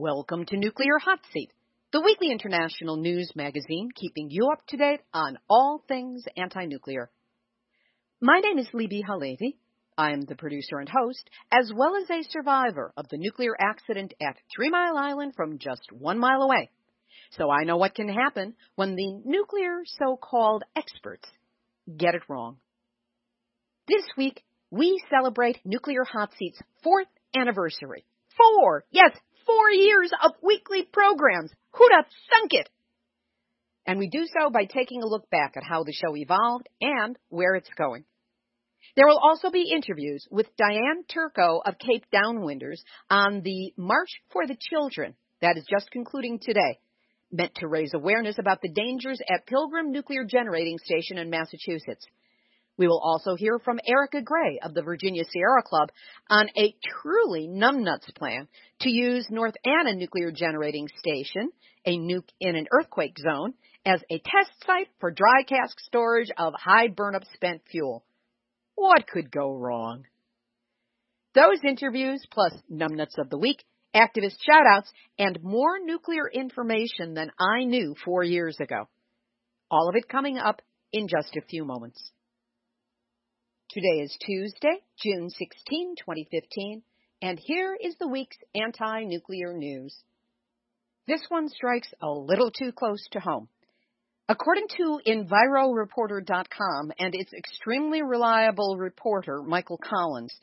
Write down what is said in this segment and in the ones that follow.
Welcome to Nuclear Hot Seat, the weekly international news magazine keeping you up to date on all things anti-nuclear. My name is Libby HaLevy. I am the producer and host, as well as a survivor of the nuclear accident at Three Mile Island from just one mile away. So I know what can happen when the nuclear so-called experts get it wrong. This week, we celebrate Nuclear Hot Seat's fourth anniversary. Four! Yes, four years of weekly programs. Who'd have thunk it? And we do so by taking a look back at how the show evolved and where it's going. There will also be interviews with Diane Turco of Cape Downwinders on the March for the Children that is just concluding today, meant to raise awareness about the dangers at Pilgrim Nuclear Generating Station in Massachusetts. We will also hear from Erica Gray of the Virginia Sierra Club on a truly numbnuts plan to use North Anna Nuclear Generating Station, a nuke in an earthquake zone, as a test site for dry cask storage of high burn-up spent fuel. What could go wrong? Those interviews, plus numbnuts of the week, activist shoutouts, and more nuclear information than I knew four years ago. All of it coming up in just a few moments. Today is Tuesday, June 16, 2015, and here is the week's anti-nuclear news. This one strikes a little too close to home. According to EnviroReporter.com and its extremely reliable reporter, Michael Collins,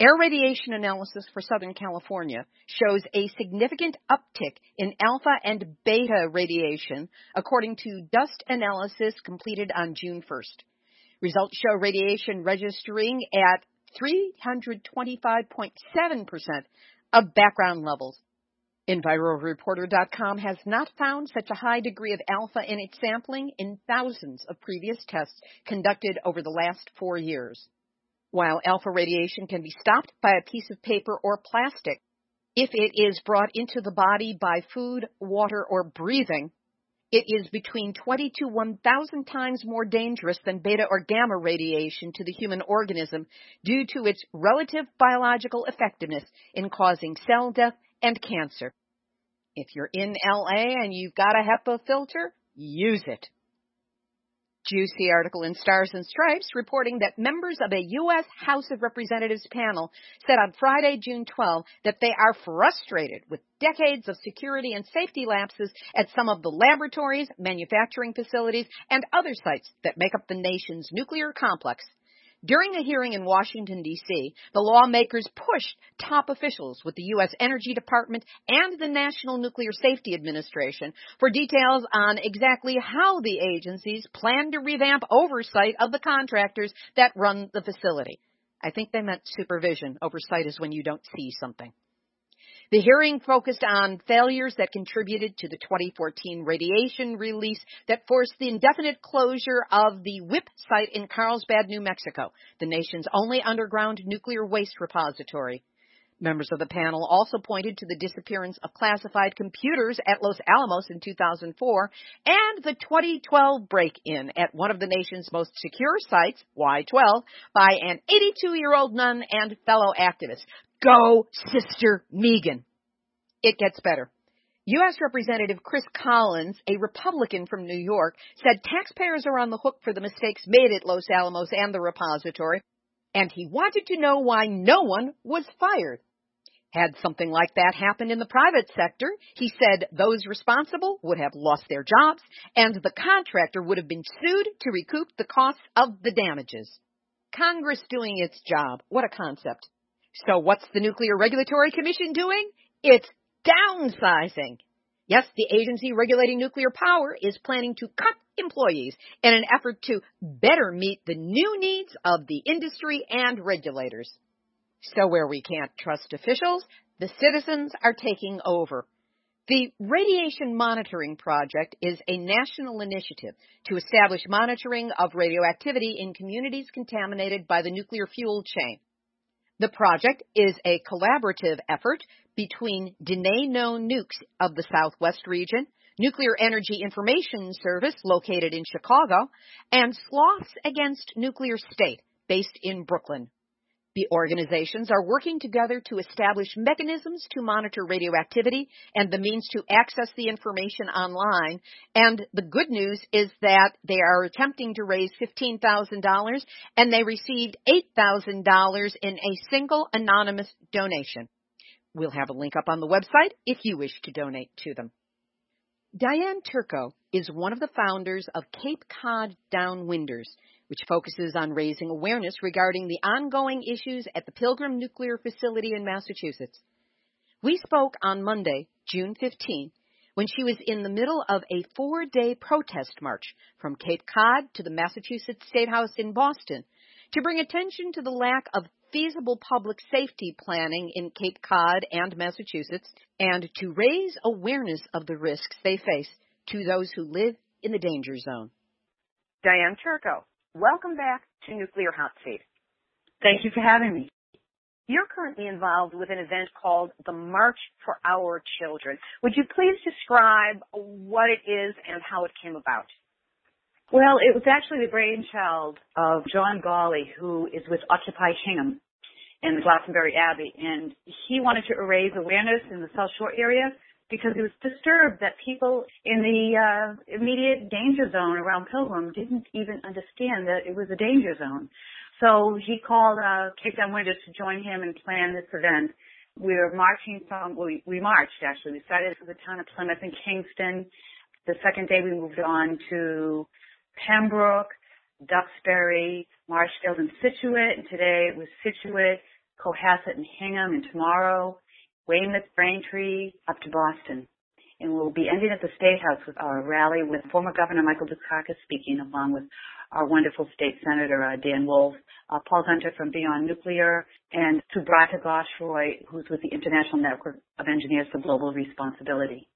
air radiation analysis for Southern California shows a significant uptick in alpha and beta radiation, according to dust analysis completed on June 1st. Results show radiation registering at 325.7% of background levels. EnviroReporter.com has not found such a high degree of alpha in its sampling in thousands of previous tests conducted over the last four years. While alpha radiation can be stopped by a piece of paper or plastic, if it is brought into the body by food, water, or breathing, it is between 20 to 1,000 times more dangerous than beta or gamma radiation to the human organism due to its relative biological effectiveness in causing cell death and cancer. If you're in LA and you've got a HEPA filter, use it juicy article in Stars and Stripes reporting that members of a U.S. House of Representatives panel said on Friday, June 12, that they are frustrated with decades of security and safety lapses at some of the laboratories, manufacturing facilities, and other sites that make up the nation's nuclear complex during a hearing in Washington, D.C., the lawmakers pushed top officials with the U.S. Energy Department and the National Nuclear Safety Administration for details on exactly how the agencies plan to revamp oversight of the contractors that run the facility. I think they meant supervision. Oversight is when you don't see something. The hearing focused on failures that contributed to the 2014 radiation release that forced the indefinite closure of the WIPP site in Carlsbad, New Mexico, the nation's only underground nuclear waste repository. Members of the panel also pointed to the disappearance of classified computers at Los Alamos in 2004 and the 2012 break-in at one of the nation's most secure sites, Y12, by an 82-year-old nun and fellow activist. Go, Sister Megan. It gets better. U.S. Representative Chris Collins, a Republican from New York, said taxpayers are on the hook for the mistakes made at Los Alamos and the repository, and he wanted to know why no one was fired. Had something like that happened in the private sector, he said those responsible would have lost their jobs and the contractor would have been sued to recoup the costs of the damages. Congress doing its job. What a concept. So what's the Nuclear Regulatory Commission doing? It's downsizing. Yes, the agency regulating nuclear power is planning to cut employees in an effort to better meet the new needs of the industry and regulators. So where we can't trust officials, the citizens are taking over. The Radiation Monitoring Project is a national initiative to establish monitoring of radioactivity in communities contaminated by the nuclear fuel chain. The project is a collaborative effort between Dene No Nukes of the Southwest region, Nuclear Energy Information Service located in Chicago, and Sloths Against Nuclear State based in Brooklyn. The organizations are working together to establish mechanisms to monitor radioactivity and the means to access the information online. And the good news is that they are attempting to raise $15,000 and they received $8,000 in a single anonymous donation. We'll have a link up on the website if you wish to donate to them. Diane Turco is one of the founders of Cape Cod Downwinders which focuses on raising awareness regarding the ongoing issues at the Pilgrim Nuclear Facility in Massachusetts. We spoke on Monday, June 15, when she was in the middle of a four day protest march from Cape Cod to the Massachusetts State House in Boston to bring attention to the lack of feasible public safety planning in Cape Cod and Massachusetts and to raise awareness of the risks they face to those who live in the danger zone. Diane Turco, Welcome back to Nuclear Hot Seat. Thank you for having me. You're currently involved with an event called the March for Our Children. Would you please describe what it is and how it came about? Well, it was actually the brainchild of John Gawley, who is with Occupy Hingham in the Glastonbury Abbey, and he wanted to raise awareness in the South Shore area because he was disturbed that people in the uh, immediate danger zone around Pilgrim didn't even understand that it was a danger zone. So he called uh, Cape Downwinders to join him and plan this event. We were marching from, we, we marched actually. We started from the town of Plymouth and Kingston. The second day we moved on to Pembroke, Duxbury, Marshfield, and Scituate. And today it was Scituate, Cohasset, and Hingham. And tomorrow Weymouth, Braintree, up to Boston. And we'll be ending at the State House with our rally with former Governor Michael Dukakis speaking, along with our wonderful state senator, uh, Dan Wolf, uh, Paul Gunter from Beyond Nuclear, and Subrata Ghosh who's with the International Network of Engineers for Global Responsibility.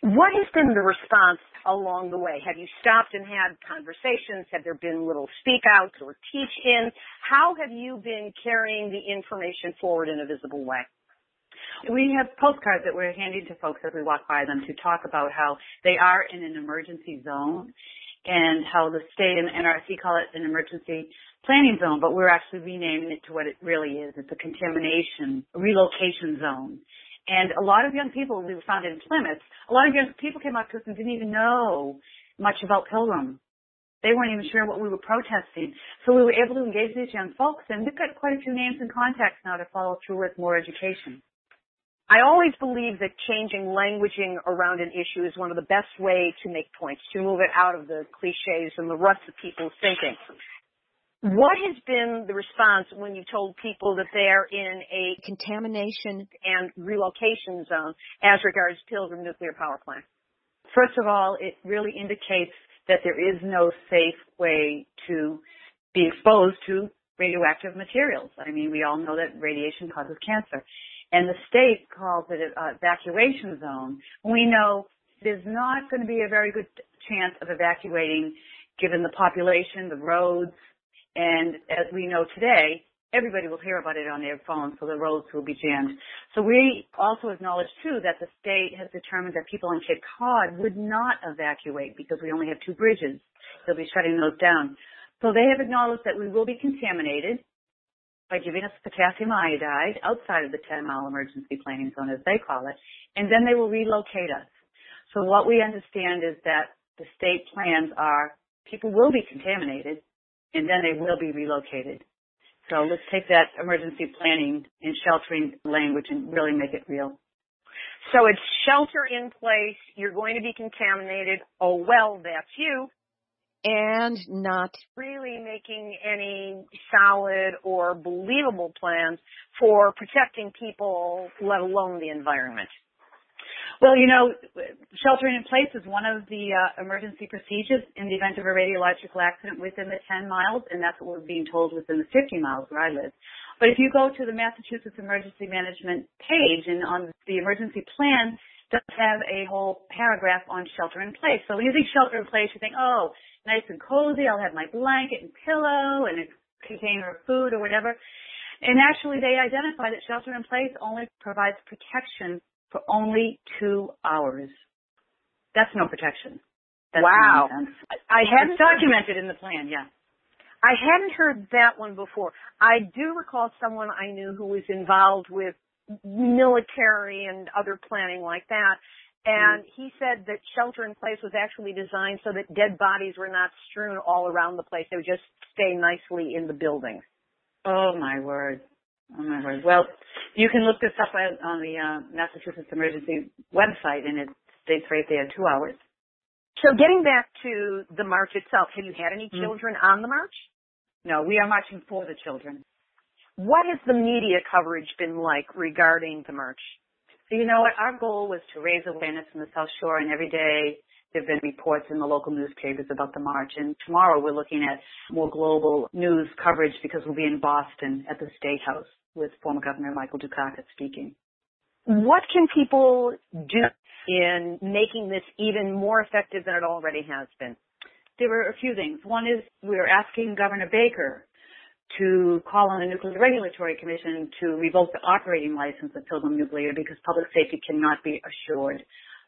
What has been the response along the way? Have you stopped and had conversations? Have there been little speak outs or teach ins? How have you been carrying the information forward in a visible way? We have postcards that we're handing to folks as we walk by them to talk about how they are in an emergency zone and how the state and NRC call it an emergency planning zone, but we're actually renaming it to what it really is. It's a contamination relocation zone. And a lot of young people, we were found in Plymouth, a lot of young people came up to us and didn't even know much about Pilgrim. They weren't even sure what we were protesting. So we were able to engage these young folks and we've got quite a few names and contacts now to follow through with more education. I always believe that changing languaging around an issue is one of the best ways to make points, to move it out of the cliches and the ruts of people's thinking. What has been the response when you told people that they're in a contamination and relocation zone as regards Pilgrim Nuclear Power Plant? First of all, it really indicates that there is no safe way to be exposed to radioactive materials. I mean, we all know that radiation causes cancer and the state calls it an evacuation zone, we know there's not going to be a very good chance of evacuating given the population, the roads, and as we know today, everybody will hear about it on their phone, so the roads will be jammed. So we also acknowledge too that the state has determined that people in Cape Cod would not evacuate because we only have two bridges. They'll be shutting those down. So they have acknowledged that we will be contaminated by giving us potassium iodide outside of the 10 mile emergency planning zone as they call it, and then they will relocate us. So what we understand is that the state plans are people will be contaminated and then they will be relocated. So let's take that emergency planning and sheltering language and really make it real. So it's shelter in place, you're going to be contaminated, oh well, that's you, and not really making any solid or believable plans for protecting people, let alone the environment. Well, you know, sheltering in place is one of the uh, emergency procedures in the event of a radiological accident within the 10 miles, and that's what we're being told within the 50 miles where I live. But if you go to the Massachusetts Emergency Management page and on the emergency plan, does have a whole paragraph on shelter in place. So when you think shelter in place, you think, oh, nice and cozy. I'll have my blanket and pillow and a container of food or whatever. And actually, they identify that shelter in place only provides protection for only two hours. That's no protection. That's wow. Nonsense. I hadn't it's documented in the plan, yeah. I hadn't heard that one before. I do recall someone I knew who was involved with military and other planning like that. And he said that shelter in place was actually designed so that dead bodies were not strewn all around the place. They would just stay nicely in the building. Oh my word. Oh my word. Well, you can look this up on the uh, Massachusetts Emergency website, and it states right there two hours. So, getting back to the march itself, have you had any mm. children mm. on the march? No, we are marching for the children. What has the media coverage been like regarding the march? So, you know what? Our goal was to raise awareness in the South Shore, and every day there have been reports in the local newspapers about the march. And tomorrow we're looking at more global news coverage because we'll be in Boston at the State House with former Governor Michael Dukakis speaking. What can people do in making this even more effective than it already has been? There are a few things. One is we're asking Governor Baker to call on the Nuclear Regulatory Commission to revoke the operating license of Pilgrim Nuclear because public safety cannot be assured.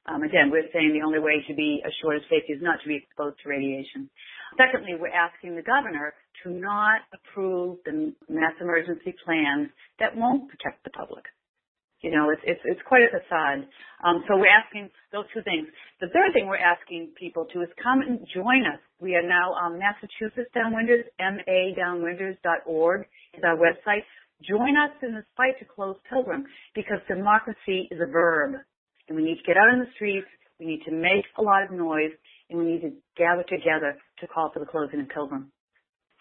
Um, again, we're saying the only way to be assured of safety is not to be exposed to radiation. Secondly, we're asking the governor to not approve the mass emergency plans that won't protect the public. You know, it's it's it's quite a facade. Um, so we're asking those two things. The third thing we're asking people to is come and join us. We are now um, Massachusetts Downwinders, madownwinders.org is our website. Join us in this fight to close Pilgrim because democracy is a verb, and we need to get out in the streets. We need to make a lot of noise, and we need to gather together to call for the closing of Pilgrim.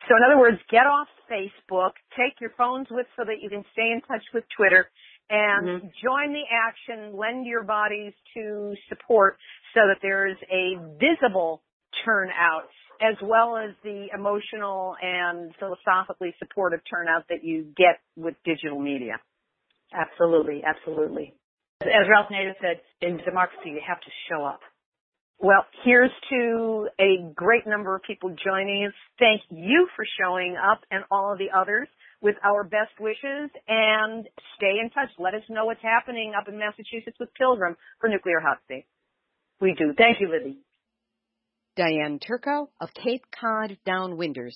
So in other words, get off Facebook, take your phones with so that you can stay in touch with Twitter, and mm-hmm. join the action, lend your bodies to support so that there's a visible turnout as well as the emotional and philosophically supportive turnout that you get with digital media. Absolutely, absolutely. As Ralph Nader said, in democracy you have to show up. Well, here's to a great number of people joining us. Thank you for showing up and all of the others with our best wishes and stay in touch. Let us know what's happening up in Massachusetts with Pilgrim for Nuclear Hot. We do. Thank you, Libby. Diane Turco of Cape Cod Downwinders.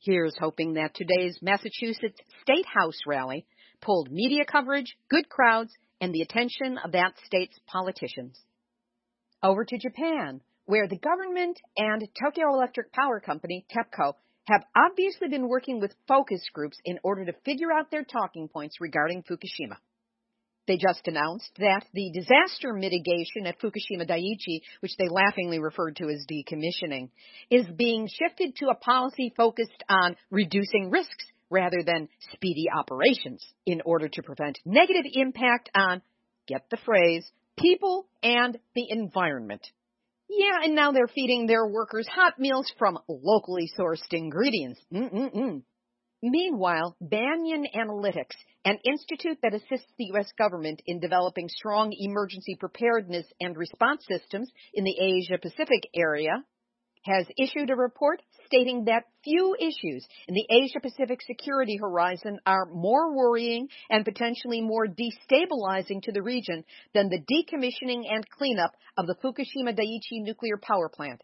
Here's hoping that today's Massachusetts State House rally pulled media coverage, good crowds, and the attention of that state's politicians. Over to Japan, where the government and Tokyo Electric Power Company, TEPCO, have obviously been working with focus groups in order to figure out their talking points regarding Fukushima. They just announced that the disaster mitigation at Fukushima Daiichi, which they laughingly referred to as decommissioning, is being shifted to a policy focused on reducing risks rather than speedy operations in order to prevent negative impact on, get the phrase, people and the environment. Yeah, and now they're feeding their workers hot meals from locally sourced ingredients. Mm-mm-mm. Meanwhile, Banyan Analytics, an institute that assists the U.S. government in developing strong emergency preparedness and response systems in the Asia Pacific area, has issued a report stating that few issues in the Asia Pacific security horizon are more worrying and potentially more destabilizing to the region than the decommissioning and cleanup of the Fukushima Daiichi nuclear power plant.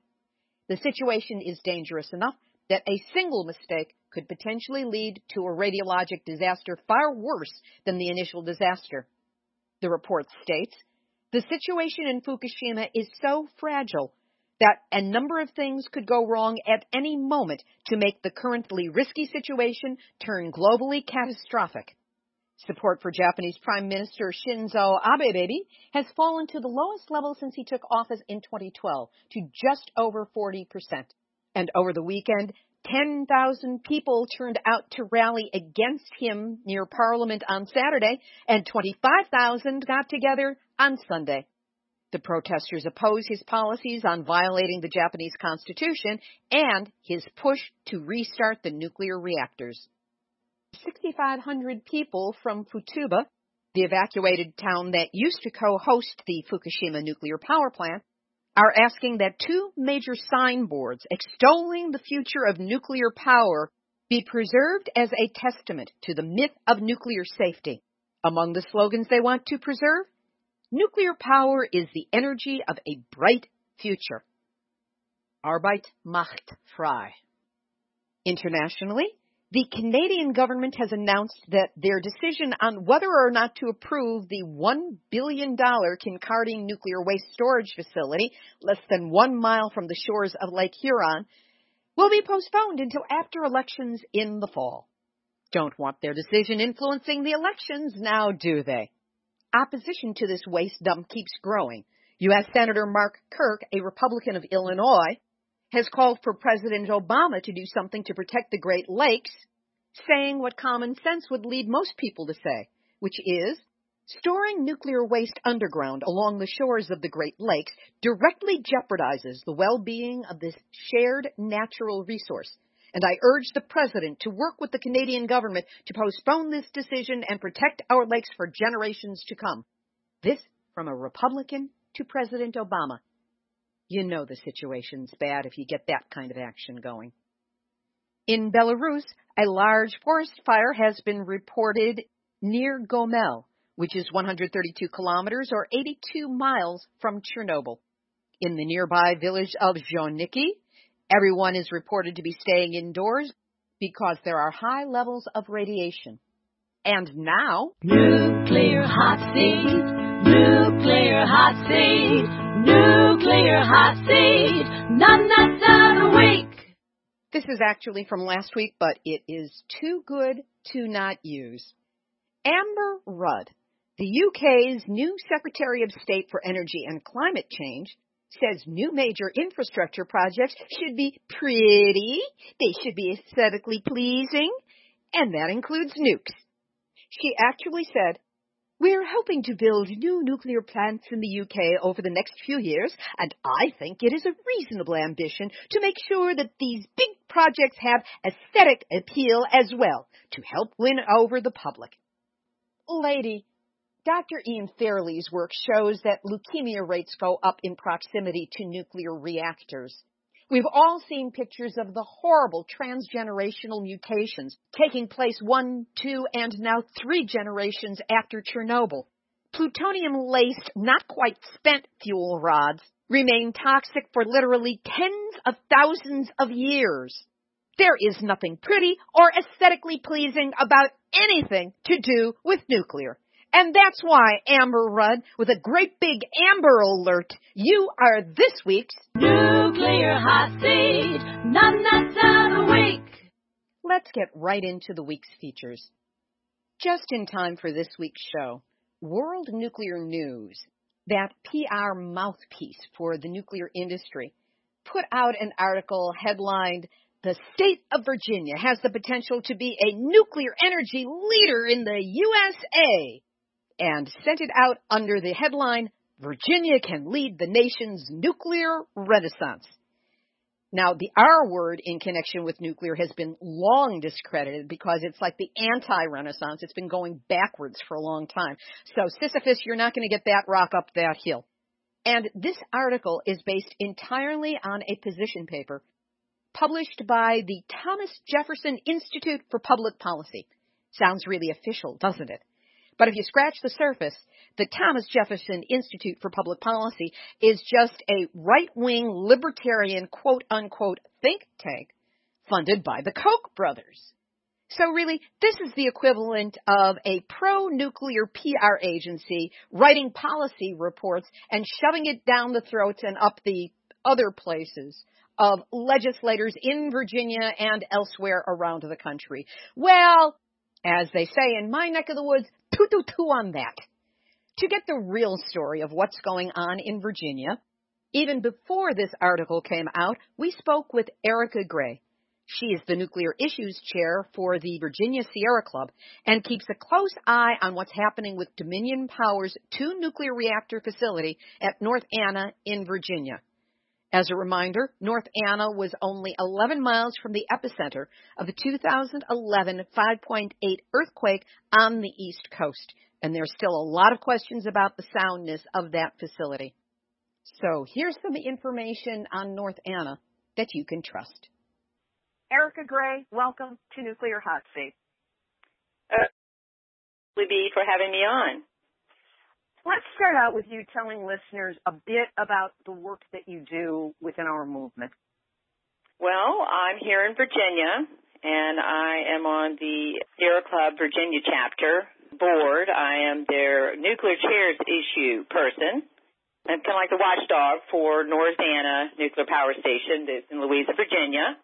The situation is dangerous enough that a single mistake could potentially lead to a radiologic disaster far worse than the initial disaster. The report states, the situation in Fukushima is so fragile that a number of things could go wrong at any moment to make the currently risky situation turn globally catastrophic. Support for Japanese Prime Minister Shinzo Abe baby has fallen to the lowest level since he took office in 2012 to just over 40%. And over the weekend, 10,000 people turned out to rally against him near Parliament on Saturday, and 25,000 got together on Sunday. The protesters oppose his policies on violating the Japanese constitution and his push to restart the nuclear reactors. 6,500 people from Futaba, the evacuated town that used to co-host the Fukushima nuclear power plant, are asking that two major signboards extolling the future of nuclear power be preserved as a testament to the myth of nuclear safety. Among the slogans they want to preserve, nuclear power is the energy of a bright future. Arbeit macht frei. Internationally, the Canadian government has announced that their decision on whether or not to approve the $1 billion Kincardine nuclear waste storage facility, less than one mile from the shores of Lake Huron, will be postponed until after elections in the fall. Don't want their decision influencing the elections now, do they? Opposition to this waste dump keeps growing. U.S. Senator Mark Kirk, a Republican of Illinois, has called for President Obama to do something to protect the Great Lakes, saying what common sense would lead most people to say, which is storing nuclear waste underground along the shores of the Great Lakes directly jeopardizes the well-being of this shared natural resource. And I urge the President to work with the Canadian government to postpone this decision and protect our lakes for generations to come. This from a Republican to President Obama. You know the situation's bad if you get that kind of action going. In Belarus, a large forest fire has been reported near Gomel, which is 132 kilometers or 82 miles from Chernobyl. In the nearby village of Zhonniki, everyone is reported to be staying indoors because there are high levels of radiation. And now, nuclear hot seat, nuclear hot seat. Nuclear hot seat, none that's out a week. This is actually from last week, but it is too good to not use. Amber Rudd, the UK's new Secretary of State for Energy and Climate Change, says new major infrastructure projects should be pretty, they should be aesthetically pleasing, and that includes nukes. She actually said we're hoping to build new nuclear plants in the UK over the next few years, and I think it is a reasonable ambition to make sure that these big projects have aesthetic appeal as well to help win over the public. Lady, Dr. Ian Fairlie's work shows that leukemia rates go up in proximity to nuclear reactors. We've all seen pictures of the horrible transgenerational mutations taking place one, two, and now three generations after Chernobyl. Plutonium laced, not quite spent fuel rods remain toxic for literally tens of thousands of years. There is nothing pretty or aesthetically pleasing about anything to do with nuclear. And that's why, Amber Rudd, with a great big Amber alert, you are this week's Nuclear Hot Seat, none that's out a week. Let's get right into the week's features. Just in time for this week's show, World Nuclear News, that PR mouthpiece for the nuclear industry, put out an article headlined the state of Virginia has the potential to be a nuclear energy leader in the USA and sent it out under the headline, Virginia can lead the nation's nuclear renaissance. Now, the R word in connection with nuclear has been long discredited because it's like the anti-renaissance. It's been going backwards for a long time. So, Sisyphus, you're not going to get that rock up that hill. And this article is based entirely on a position paper published by the Thomas Jefferson Institute for Public Policy. Sounds really official, doesn't it? But if you scratch the surface, the Thomas Jefferson Institute for Public Policy is just a right-wing libertarian quote unquote think tank funded by the Koch brothers. So really, this is the equivalent of a pro-nuclear PR agency writing policy reports and shoving it down the throats and up the other places of legislators in Virginia and elsewhere around the country. Well, as they say in my neck of the woods, two, two, two on that. To get the real story of what's going on in Virginia, even before this article came out, we spoke with Erica Gray. She is the Nuclear Issues Chair for the Virginia Sierra Club and keeps a close eye on what's happening with Dominion Power's two nuclear reactor facility at North Anna in Virginia. As a reminder, North Anna was only 11 miles from the epicenter of the 2011 5.8 earthquake on the East Coast, and there's still a lot of questions about the soundness of that facility. So here's some information on North Anna that you can trust. Erica Gray, welcome to Nuclear Hot Seat. Uh, Libby, for having me on. Let's start out with you telling listeners a bit about the work that you do within our movement. Well, I'm here in Virginia, and I am on the Sierra Club Virginia chapter board. I am their nuclear chairs issue person. I'm kind of like the watchdog for North Anna Nuclear Power Station that's in Louisa, Virginia.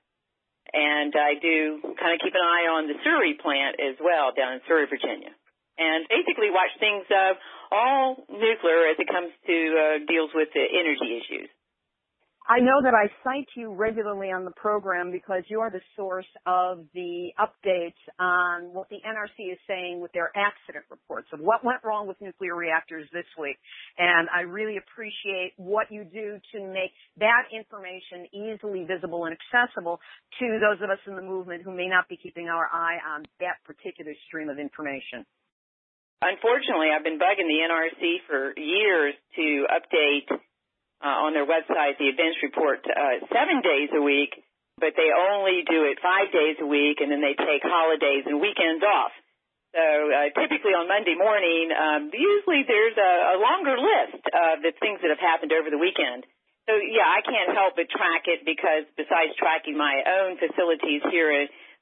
And I do kind of keep an eye on the Surry plant as well down in Surry, Virginia. And basically watch things uh, all nuclear as it comes to uh, deals with the energy issues. I know that I cite you regularly on the program because you are the source of the updates on what the NRC is saying with their accident reports of what went wrong with nuclear reactors this week. And I really appreciate what you do to make that information easily visible and accessible to those of us in the movement who may not be keeping our eye on that particular stream of information. Unfortunately, I've been bugging the NRC for years to update uh, on their website the events report uh, seven days a week, but they only do it five days a week, and then they take holidays and weekends off. So uh, typically on Monday morning, um, usually there's a, a longer list of the things that have happened over the weekend. So yeah, I can't help but track it because besides tracking my own facilities here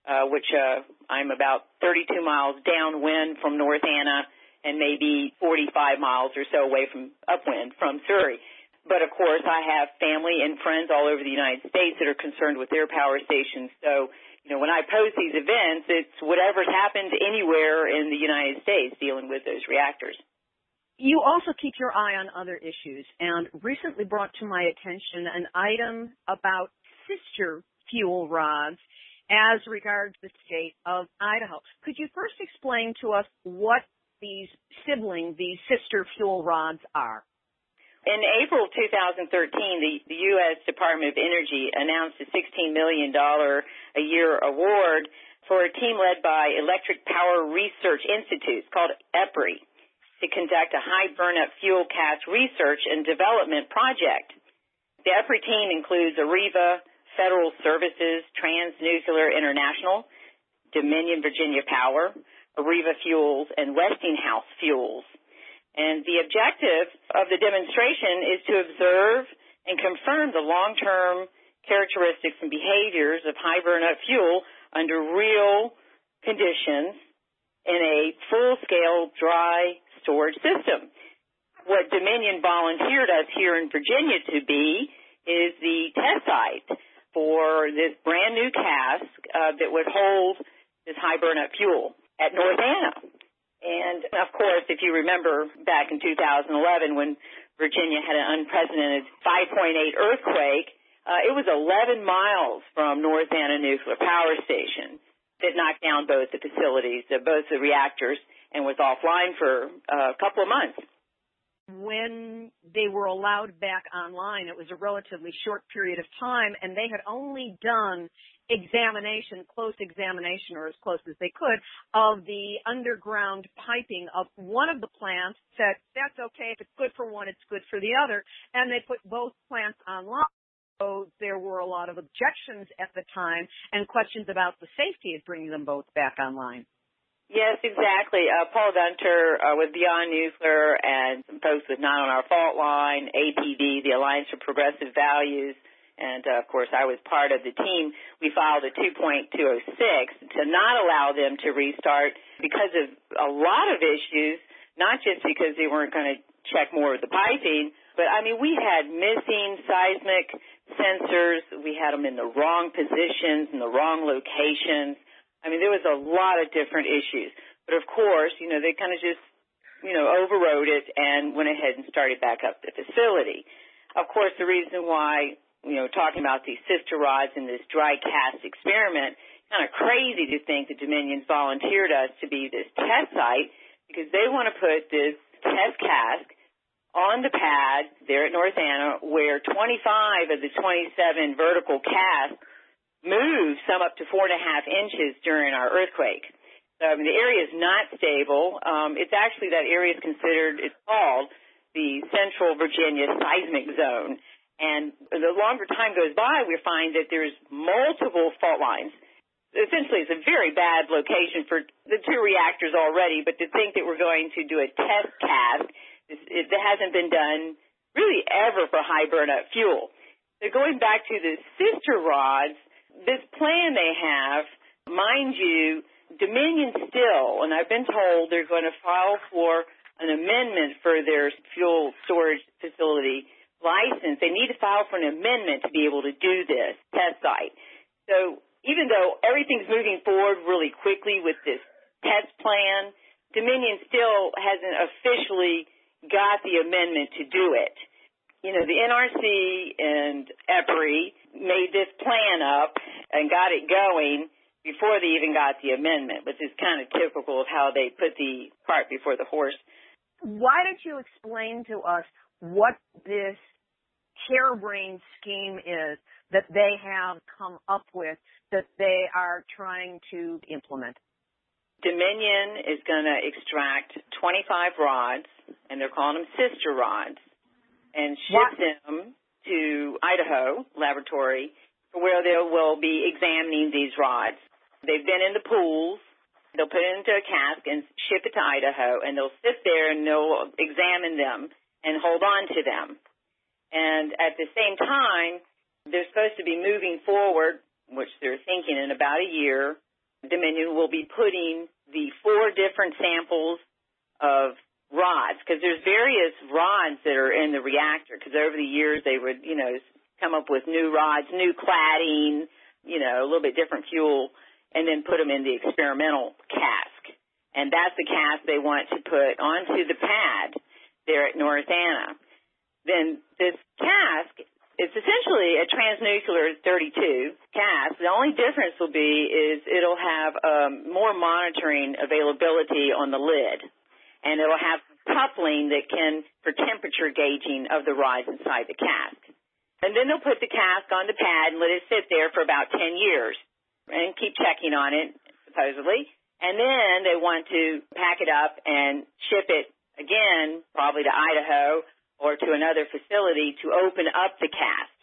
uh, which uh, I'm about 32 miles downwind from North Anna and maybe 45 miles or so away from upwind from Surry. But of course, I have family and friends all over the United States that are concerned with their power stations. So, you know, when I post these events, it's whatever's happened anywhere in the United States dealing with those reactors. You also keep your eye on other issues and recently brought to my attention an item about sister fuel rods as regards the state of Idaho. Could you first explain to us what these sibling, these sister fuel rods are? In April 2013, the, the U.S. Department of Energy announced a $16 million a year award for a team led by Electric Power Research Institute called EPRI to conduct a high burnup fuel cask research and development project. The EPRI team includes AREVA, Federal Services, Transnuclear International, Dominion Virginia Power, AREVA Fuels, and Westinghouse Fuels. And the objective of the demonstration is to observe and confirm the long-term characteristics and behaviors of high burnup fuel under real conditions in a full-scale dry storage system. What Dominion volunteered us here in Virginia to be is the test site for this brand new cask uh, that would hold this high burnup fuel at North Anna. And of course, if you remember back in 2011 when Virginia had an unprecedented 5.8 earthquake, uh, it was 11 miles from North Anna Nuclear Power Station that knocked down both the facilities, uh, both the reactors, and was offline for uh, a couple of months when they were allowed back online, it was a relatively short period of time, and they had only done examination, close examination, or as close as they could, of the underground piping of one of the plants. Said that's okay if it's good for one, it's good for the other, and they put both plants online. So there were a lot of objections at the time and questions about the safety of bringing them both back online. Yes, exactly. Uh, Paul Gunter uh, with Beyond Nuclear and some folks with Not on Our Fault Line, APV, the Alliance for Progressive Values, and uh, of course I was part of the team. We filed a 2.206 to not allow them to restart because of a lot of issues, not just because they weren't going to check more of the piping, but I mean we had missing seismic sensors. We had them in the wrong positions, in the wrong locations I mean, there was a lot of different issues. But of course, you know, they kind of just, you know, overrode it and went ahead and started back up the facility. Of course, the reason why you know, talking about these sister rods and this dry cask experiment, kind of crazy to think that Dominion's volunteered us to be this test site because they want to put this test cask on the pad there at North Anna where 25 of the 27 vertical casks moved some up to four and a half inches during our earthquake. So, mean, the area is not stable. Um, it's actually that area is considered, it's called the Central Virginia Seismic Zone. And the longer time goes by, we find that there's multiple fault lines. Essentially, it's a very bad location for the two reactors already, but to think that we're going to do a test cask, it hasn't been done really ever for high burnup fuel. So going back to the sister rods, this plan they have, mind you, Dominion still, and I've been told they're going to file for an amendment for their fuel storage facility license. They need to file for an amendment to be able to do this test site. So even though everything's moving forward really quickly with this test plan, Dominion still hasn't officially got the amendment to do it. You know, the NRC and EPRI made this plan up and got it going before they even got the amendment, which is kind of typical of how they put the cart before the horse. Why don't you explain to us what this harebrained scheme is that they have come up with that they are trying to implement? Dominion is going to extract 25 rods, and they're calling them sister rods, and ship what? them to Idaho laboratory where they will be examining these rods. They've been in the pools. They'll put it into a cask and ship it to Idaho, and they'll sit there and they'll examine them and hold on to them. And at the same time, they're supposed to be moving forward, which they're thinking in about a year. Dominion will be putting the four different samples of rods because there's various rods that are in the reactor because over the years they would, you know, come up with new rods, new cladding, you know, a little bit different fuel and then put them in the experimental cask. And that's the cask they want to put onto the pad there at North Anna. Then this cask is essentially a transnuclear 32 cask. The only difference will be is it'll have um, more monitoring availability on the lid, and it'll have coupling that can for temperature gauging of the rods inside the cask. And then they'll put the cask on the pad and let it sit there for about 10 years and keep checking on it, supposedly. And then they want to pack it up and ship it again, probably to Idaho or to another facility to open up the cask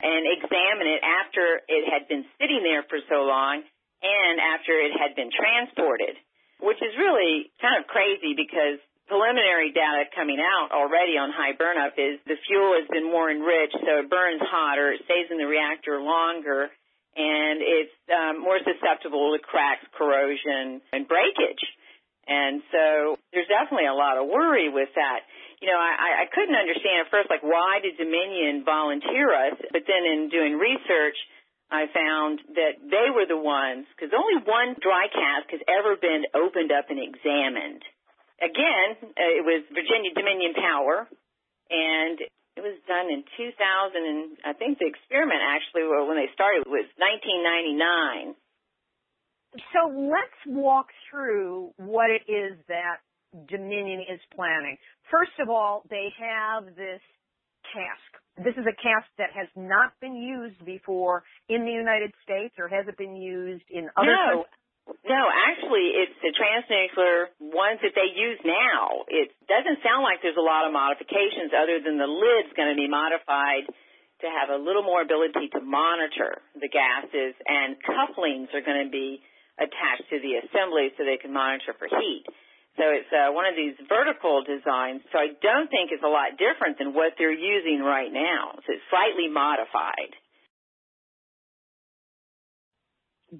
and examine it after it had been sitting there for so long and after it had been transported, which is really kind of crazy because preliminary data coming out already on high burnup is the fuel has been more enriched, so it burns hotter, it stays in the reactor longer, and it's um, more susceptible to cracks, corrosion, and breakage. And so there's definitely a lot of worry with that. You know, I, I couldn't understand at first, like, why did Dominion volunteer us? But then in doing research, I found that they were the ones, because only one dry cask has ever been opened up and examined. Again, uh, it was Virginia Dominion Power, and it was done in 2000, and I think the experiment actually, when they started, was 1999. So let's walk through what it is that Dominion is planning. First of all, they have this cask. This is a cask that has not been used before in the United States, or has it been used in other no. countries? No, actually, it's the transnuclear ones that they use now. It doesn't sound like there's a lot of modifications other than the lid's going to be modified to have a little more ability to monitor the gases, and couplings are going to be attached to the assembly so they can monitor for heat. So it's uh, one of these vertical designs. So I don't think it's a lot different than what they're using right now. So it's slightly modified.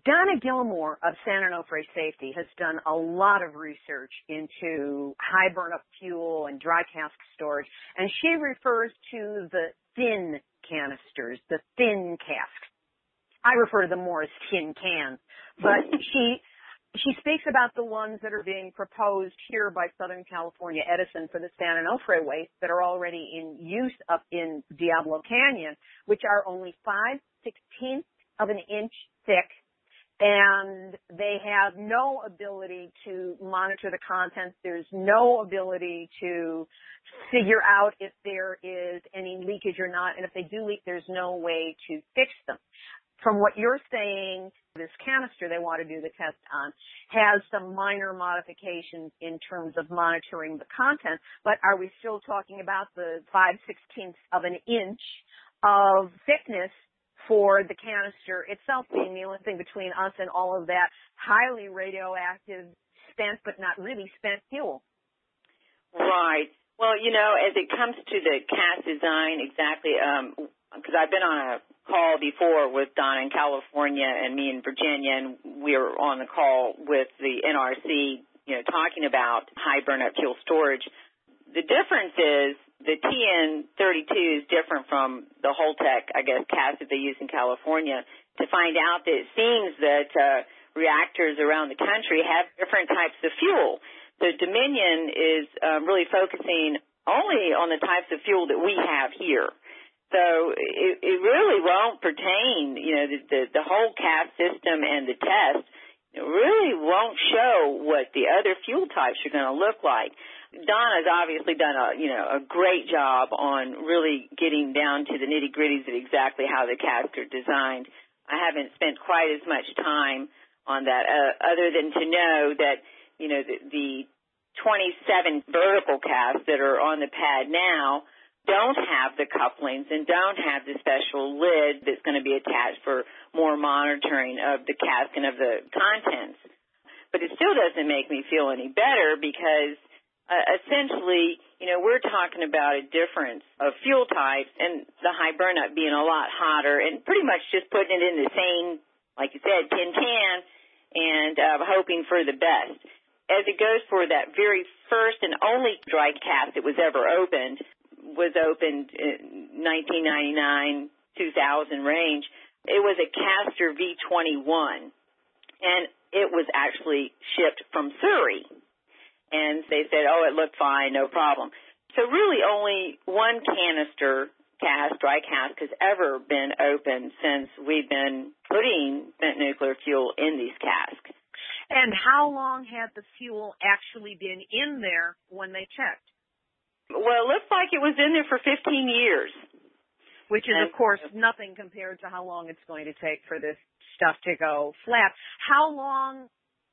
Donna Gilmore of San Onofre Safety has done a lot of research into high burnup fuel and dry cask storage, and she refers to the thin canisters, the thin casks. I refer to them more as tin cans, but she she speaks about the ones that are being proposed here by Southern California Edison for the San Onofre waste that are already in use up in Diablo Canyon, which are only 5 sixteenths of an inch thick and they have no ability to monitor the contents. There's no ability to figure out if there is any leakage or not. And if they do leak, there's no way to fix them from what you're saying, this canister they want to do the test on has some minor modifications in terms of monitoring the content, but are we still talking about the 5 16ths of an inch of thickness for the canister itself being the only thing between us and all of that highly radioactive spent but not really spent fuel? Right. Well, you know, as it comes to the cask design, exactly, because um, I've been on a call before with Donna in California and me in Virginia, and we were on the call with the NRC, you know, talking about high burnup fuel storage. The difference is the TN32 is different from the Holtec, I guess, cask that they use in California. To find out that it seems that uh, reactors around the country have different types of fuel. So Dominion is um, really focusing only on the types of fuel that we have here. So it, it really won't pertain, you know, the, the, the whole cask system and the test really won't show what the other fuel types are going to look like. Donna's obviously done a, you know, a great job on really getting down to the nitty gritties of exactly how the casks are designed. I haven't spent quite as much time on that, uh, other than to know that, you know, the, the 27 vertical casks that are on the pad now don't have the couplings and don't have the special lid that's going to be attached for more monitoring of the cask and of the contents. But it still doesn't make me feel any better because uh, essentially, you know, we're talking about a difference of fuel types and the high burnup being a lot hotter and pretty much just putting it in the same, like you said, tin can and uh, hoping for the best. As it goes for that very first and only dry cask that was ever opened, was opened in 1999, 2000 range. It was a Castor V21 and it was actually shipped from Surry. And they said, oh, it looked fine, no problem. So really only one canister cask, dry cask, has ever been opened since we've been putting spent nuclear fuel in these casks. And how long had the fuel actually been in there when they checked? Well, it looks like it was in there for 15 years. Which is, of course, nothing compared to how long it's going to take for this stuff to go flat. How long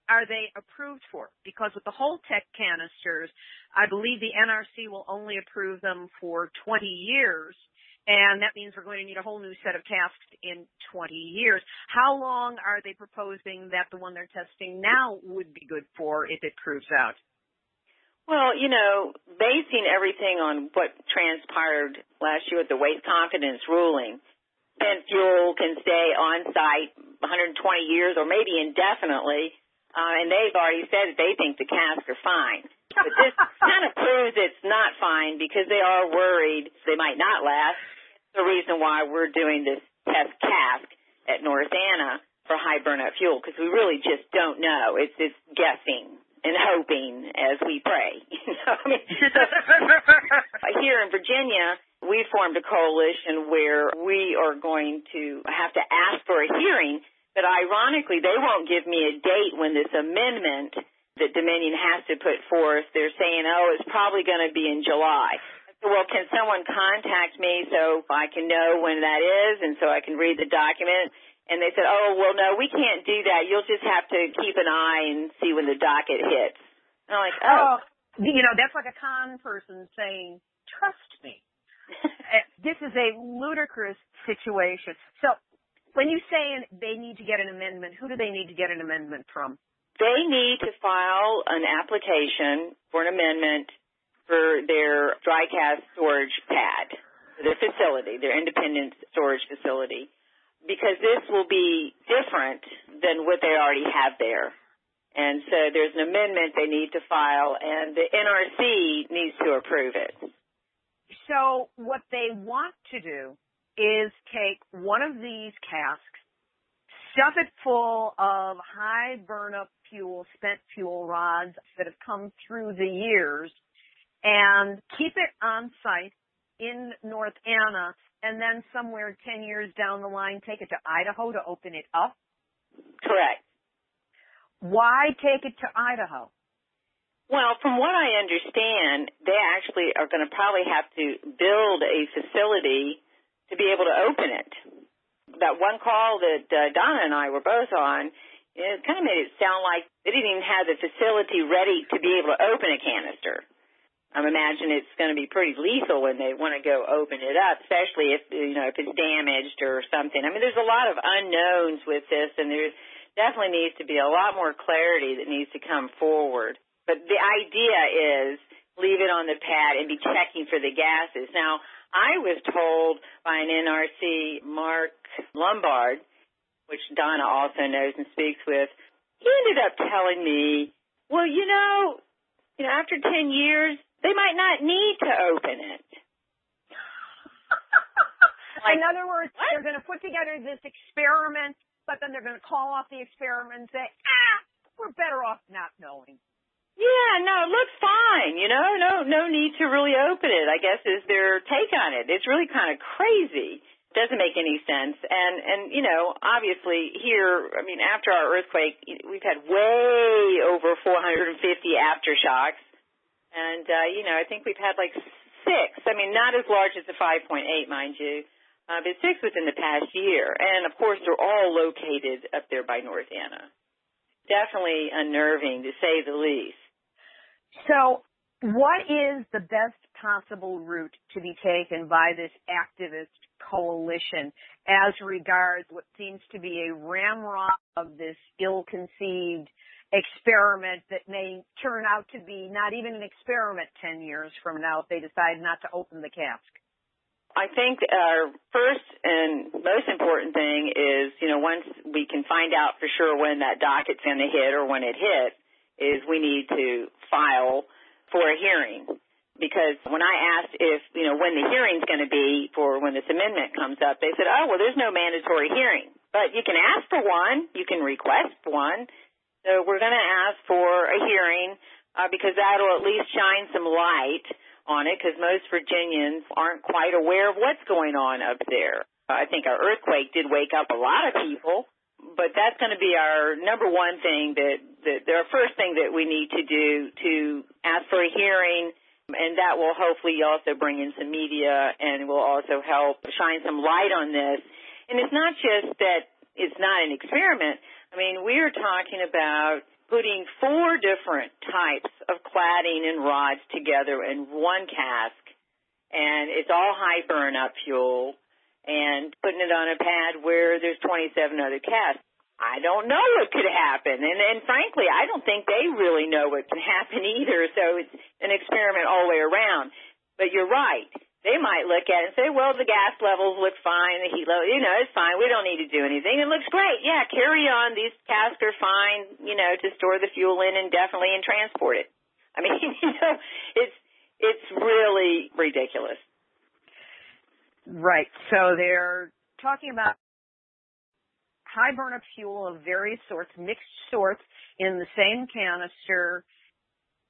are they approved for? Because with the whole tech canisters, I believe the NRC will only approve them for 20 years. And that means we're going to need a whole new set of casks in 20 years. How long are they proposing that the one they're testing now would be good for if it proves out? Well, you know, basing everything on what transpired last year with the waste confidence ruling, spent fuel can stay on site 120 years or maybe indefinitely, uh, and they've already said that they think the casks are fine. But this kind of proves it's not fine because they are worried they might not last. The reason why we're doing this test cask at North Anna for high burnup fuel because we really just don't know. It's it's guessing and hoping as we pray. You know, I mean, here in Virginia, we formed a coalition where we are going to have to ask for a hearing, but ironically, they won't give me a date when this amendment that Dominion has to put forth. They're saying, oh, it's probably going to be in July. Well, can someone contact me so I can know when that is and so I can read the document? And they said, oh, well, no, we can't do that. You'll just have to keep an eye and see when the docket hits. And I'm like, oh. oh you know, that's like a con person saying, trust me. Uh, this is a ludicrous situation. So when you say they need to get an amendment, who do they need to get an amendment from? They need to file an application for an amendment for their dry cask storage pad, their facility, their independent storage facility because this will be different than what they already have there. And so there's an amendment they need to file, and the NRC needs to approve it. So what they want to do is take one of these casks, stuff it full of high burnup fuel, spent fuel rods that have come through the years and keep it on site in North Anna and then somewhere 10 years down the line take it to Idaho to open it up? Correct. Why take it to Idaho? Well, from what I understand, they actually are going to probably have to build a facility to be able to open it. That one call that uh, Donna and I were both on, it kind of made it sound like they didn't even have the facility ready to be able to open a canister. I imagine it's going to be pretty lethal when they want to go open it up, especially if you know if it's damaged or something. I mean, there's a lot of unknowns with this, and there definitely needs to be a lot more clarity that needs to come forward. But the idea is leave it on the pad and be checking for the gases. Now, I was told by an NRC, Mark Lombard, which Donna also knows and speaks with, he ended up telling me, well, you know, you know, after 10 years, they might not need to open it. like, In other words, what? they're going to put together this experiment, but then they're going to call off the experiment and say, ah, we're better off not knowing. Yeah, no, it looks fine. You know, no, no need to really open it. I guess is their take on it. It's really kind of crazy. Doesn't make any sense. And and you know, obviously here, I mean, after our earthquake, we've had way over 450 aftershocks, and uh, you know, I think we've had like six. I mean, not as large as the 5.8, mind you. Uh, but six within the past year. And of course, they're all located up there by North Anna. Definitely unnerving to say the least. So, what is the best possible route to be taken by this activist coalition as regards what seems to be a ramrod of this ill-conceived experiment that may turn out to be not even an experiment 10 years from now if they decide not to open the cask? I think our first and most important thing is, you know, once we can find out for sure when that docket's going to hit or when it hits, is we need to file for a hearing. Because when I asked if, you know, when the hearing's going to be for when this amendment comes up, they said, oh, well, there's no mandatory hearing. But you can ask for one. You can request one. So we're going to ask for a hearing uh, because that'll at least shine some light on it because most Virginians aren't quite aware of what's going on up there. I think our earthquake did wake up a lot of people but that's going to be our number one thing that, that the first thing that we need to do to ask for a hearing and that will hopefully also bring in some media and will also help shine some light on this. And it's not just that it's not an experiment. I mean, we are talking about putting four different types of cladding and rods together in one cask, and it's all high burn up fuel and putting it on a pad where there's 27 other casks. I don't know what could happen. And, and frankly, I don't think they really know what can happen either. So it's an experiment all the way around. But you're right. They might look at it and say, well, the gas levels look fine. The heat level, you know, it's fine. We don't need to do anything. It looks great. Yeah, carry on. These casks are fine, you know, to store the fuel in indefinitely and transport it. I mean, you know, it's, it's really ridiculous. Right. So they're talking about high burnup fuel of various sorts, mixed sorts in the same canister,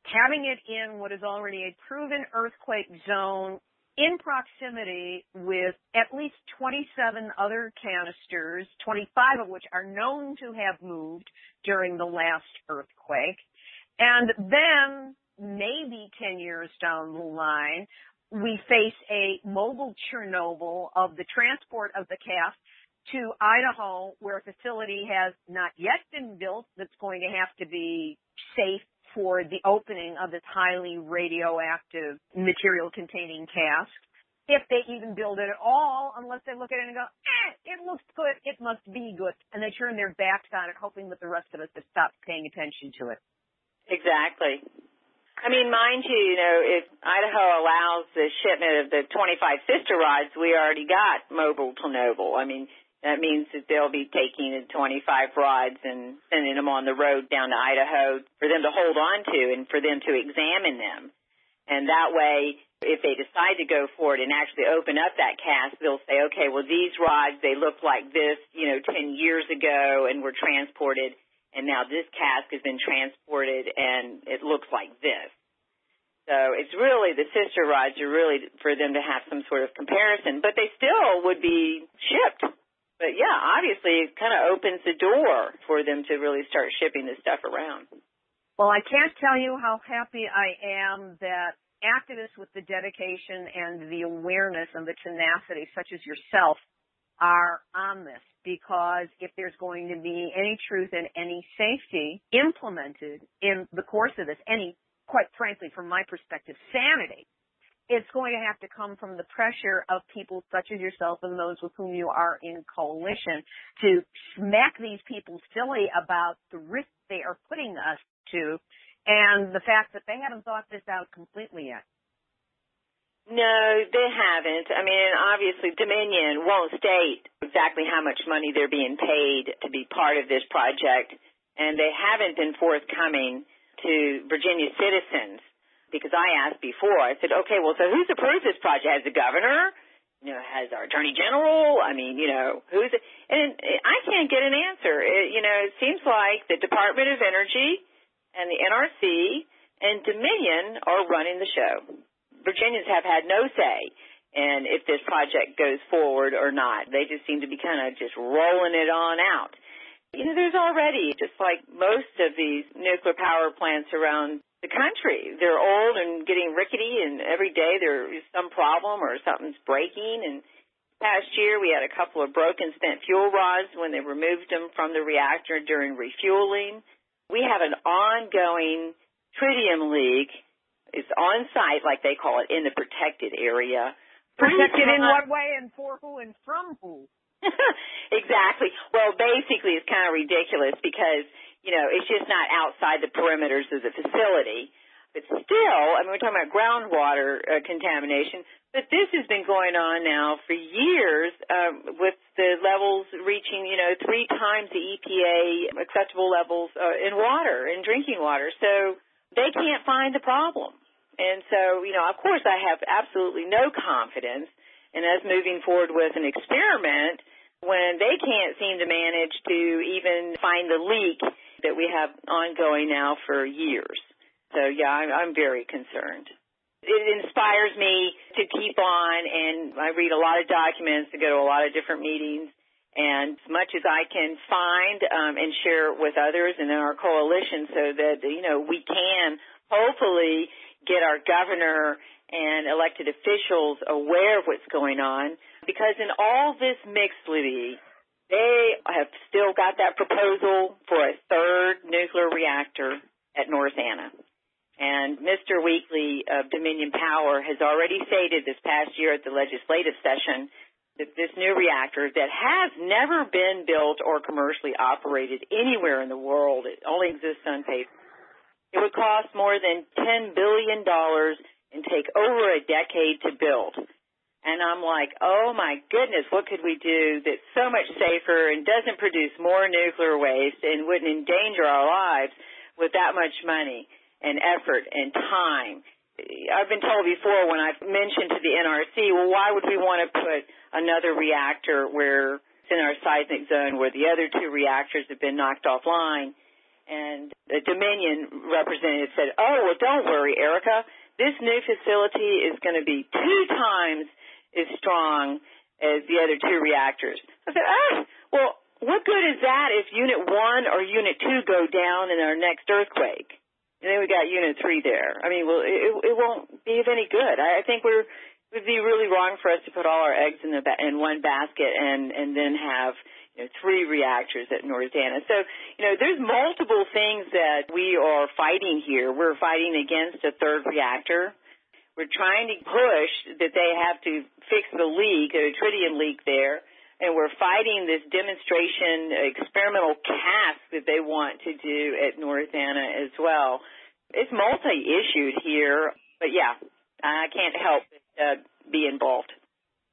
having it in what is already a proven earthquake zone in proximity with at least 27 other canisters, 25 of which are known to have moved during the last earthquake. And then maybe 10 years down the line, we face a mobile Chernobyl of the transport of the cask to Idaho where a facility has not yet been built that's going to have to be safe for the opening of this highly radioactive material containing cask. If they even build it at all, unless they look at it and go, eh, it looks good, it must be good. And they turn their backs on it, hoping that the rest of us have stopped paying attention to it. Exactly. I mean, mind you, you know, if Idaho allows the shipment of the 25 sister rods, we already got mobile Chernobyl. I mean, that means that they'll be taking the 25 rods and sending them on the road down to Idaho for them to hold on to and for them to examine them. And that way, if they decide to go for it and actually open up that cask, they'll say, okay, well, these rods, they look like this, you know, 10 years ago and were transported and now this cask has been transported and it looks like this. So it's really the sister rods are really for them to have some sort of comparison, but they still would be shipped. But yeah, obviously it kind of opens the door for them to really start shipping this stuff around. Well, I can't tell you how happy I am that activists with the dedication and the awareness and the tenacity, such as yourself, are on this because if there's going to be any truth and any safety implemented in the course of this, any quite frankly, from my perspective, sanity. It's going to have to come from the pressure of people such as yourself and those with whom you are in coalition to smack these people silly about the risk they are putting us to and the fact that they haven't thought this out completely yet. No, they haven't. I mean, obviously Dominion won't state exactly how much money they're being paid to be part of this project, and they haven't been forthcoming to Virginia citizens because I asked before. I said, okay, well, so who's approved this project? Has the governor? You know, has our attorney general? I mean, you know, who's it? And I can't get an answer. It, you know, it seems like the Department of Energy and the NRC and Dominion are running the show. Virginians have had no say in if this project goes forward or not. They just seem to be kind of just rolling it on out. You know, there's already, just like most of these nuclear power plants around the country, they're old and getting rickety, and every day there is some problem or something's breaking. And past year we had a couple of broken spent fuel rods when they removed them from the reactor during refueling. We have an ongoing tritium leak. It's on site, like they call it, in the protected area. Protected in what way and for who and from who? exactly. Well, basically, it's kind of ridiculous because you know it's just not outside the perimeters of the facility. But still, I mean, we're talking about groundwater uh, contamination. But this has been going on now for years, um, with the levels reaching, you know, three times the EPA acceptable levels uh, in water, in drinking water. So they can't find the problem. And so, you know, of course, I have absolutely no confidence in us moving forward with an experiment when they can't seem to manage to even find the leak that we have ongoing now for years. So yeah, I'm, I'm very concerned. It inspires me to keep on and I read a lot of documents to go to a lot of different meetings and as much as I can find um, and share with others and in our coalition so that, you know, we can hopefully get our governor and elected officials aware of what's going on. Because in all this mix, Libby, they have still got that proposal for a third nuclear reactor at North Anna. And Mr. Weekley of Dominion Power has already stated this past year at the legislative session that this new reactor that has never been built or commercially operated anywhere in the world, it only exists on paper, it would cost more than $10 billion and take over a decade to build. And I'm like, oh my goodness, what could we do that's so much safer and doesn't produce more nuclear waste and wouldn't endanger our lives with that much money and effort and time? I've been told before when I've mentioned to the NRC, well, why would we want to put another reactor where it's in our seismic zone where the other two reactors have been knocked offline? And the Dominion representative said, oh, well, don't worry, Erica this new facility is going to be two times as strong as the other two reactors. I said, ah, well, what good is that if Unit 1 or Unit 2 go down in our next earthquake? And then we got Unit 3 there. I mean, well, it, it won't be of any good. I, think we're, it would be really wrong for us to put all our eggs in the in one basket and and then have you know, three reactors at North Anna. So, you know, there's multiple things that we are fighting here. We're fighting against a third reactor. We're trying to push that they have to fix the leak, the tritium leak there. And we're fighting this demonstration experimental cask that they want to do at North Anna as well. It's multi-issued here, but yeah, I can't help but uh, be involved.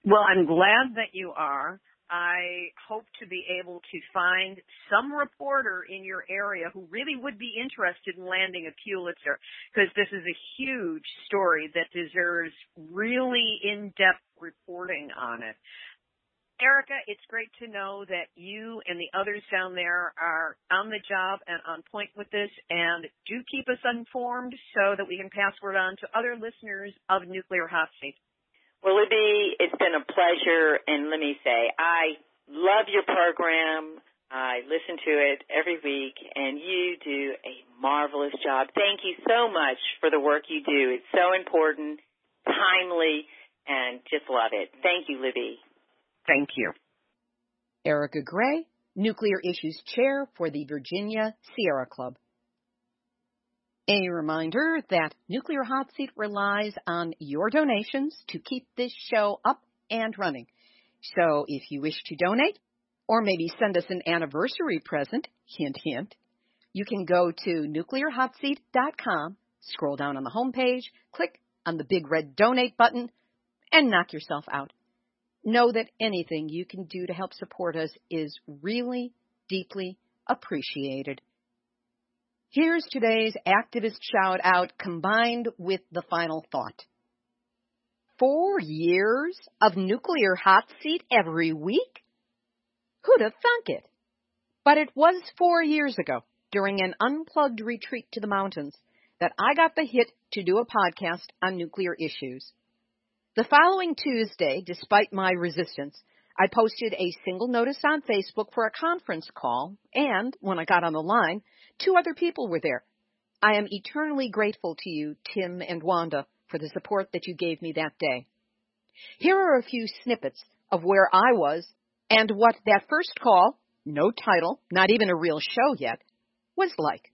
Well, I'm glad that you are. I hope to be able to find some reporter in your area who really would be interested in landing a Pulitzer because this is a huge story that deserves really in-depth reporting on it. Erica, it's great to know that you and the others down there are on the job and on point with this and do keep us informed so that we can pass word on to other listeners of Nuclear Hot Seat. Well, Libby, it's been a pleasure, and let me say, I love your program. I listen to it every week, and you do a marvelous job. Thank you so much for the work you do. It's so important, timely, and just love it. Thank you, Libby. Thank you. Erica Gray, Nuclear Issues Chair for the Virginia Sierra Club. A reminder that Nuclear Hot Seat relies on your donations to keep this show up and running. So if you wish to donate, or maybe send us an anniversary present, hint hint, you can go to nuclearhotseat.com, scroll down on the homepage, click on the big red donate button, and knock yourself out. Know that anything you can do to help support us is really deeply appreciated. Here's today's activist shout out combined with the final thought. Four years of nuclear hot seat every week? Who'd have thunk it? But it was four years ago, during an unplugged retreat to the mountains, that I got the hit to do a podcast on nuclear issues. The following Tuesday, despite my resistance, I posted a single notice on Facebook for a conference call, and when I got on the line, two other people were there. I am eternally grateful to you, Tim and Wanda, for the support that you gave me that day. Here are a few snippets of where I was and what that first call, no title, not even a real show yet, was like.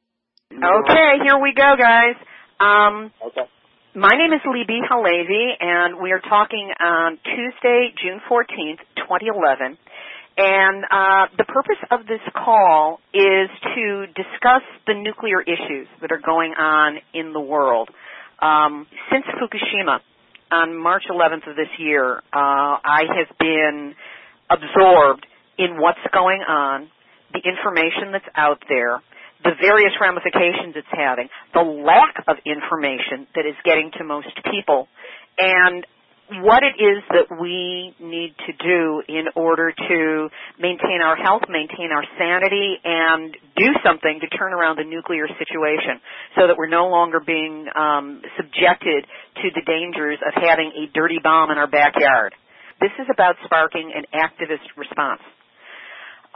Okay, here we go, guys. Um, okay. My name is Libby HaLevy, and we are talking on Tuesday, June 14th, 2011. And uh, the purpose of this call is to discuss the nuclear issues that are going on in the world. Um, since Fukushima, on March 11th of this year, uh, I have been absorbed in what's going on, the information that's out there, the various ramifications it's having, the lack of information that is getting to most people, and what it is that we need to do in order to maintain our health, maintain our sanity, and do something to turn around the nuclear situation so that we're no longer being um, subjected to the dangers of having a dirty bomb in our backyard. This is about sparking an activist response.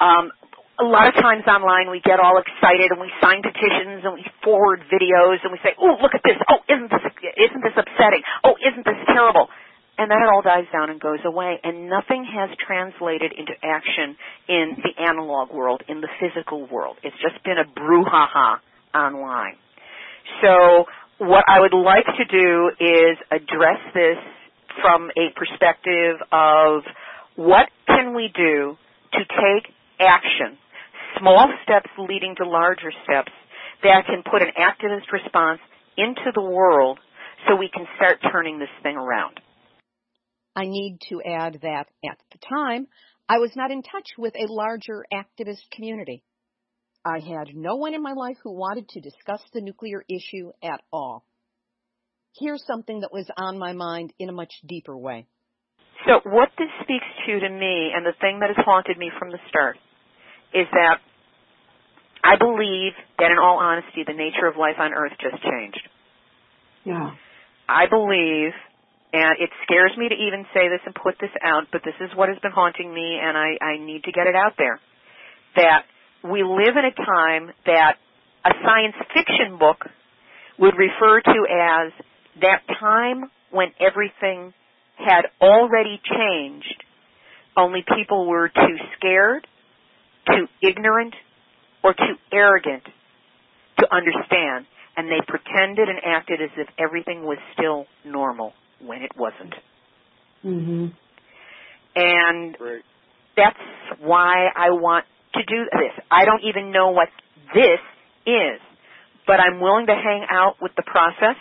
Um, a lot of times online we get all excited and we sign petitions and we forward videos and we say, "Oh, look at this! Oh, isn't this isn't this upsetting? Oh, isn't this terrible?" And then it all dies down and goes away, and nothing has translated into action in the analog world, in the physical world. It's just been a brouhaha online. So, what I would like to do is address this from a perspective of what can we do to take action small steps leading to larger steps that can put an activist response into the world so we can start turning this thing around. I need to add that at the time, I was not in touch with a larger activist community. I had no one in my life who wanted to discuss the nuclear issue at all. Here's something that was on my mind in a much deeper way. So, what this speaks to to me, and the thing that has haunted me from the start, is that I believe that in all honesty, the nature of life on earth just changed. Yeah. I believe, and it scares me to even say this and put this out, but this is what has been haunting me and I, I need to get it out there. That we live in a time that a science fiction book would refer to as that time when everything had already changed, only people were too scared too ignorant or too arrogant to understand, and they pretended and acted as if everything was still normal when it wasn't. Mm-hmm. And that's why I want to do this. I don't even know what this is, but I'm willing to hang out with the process,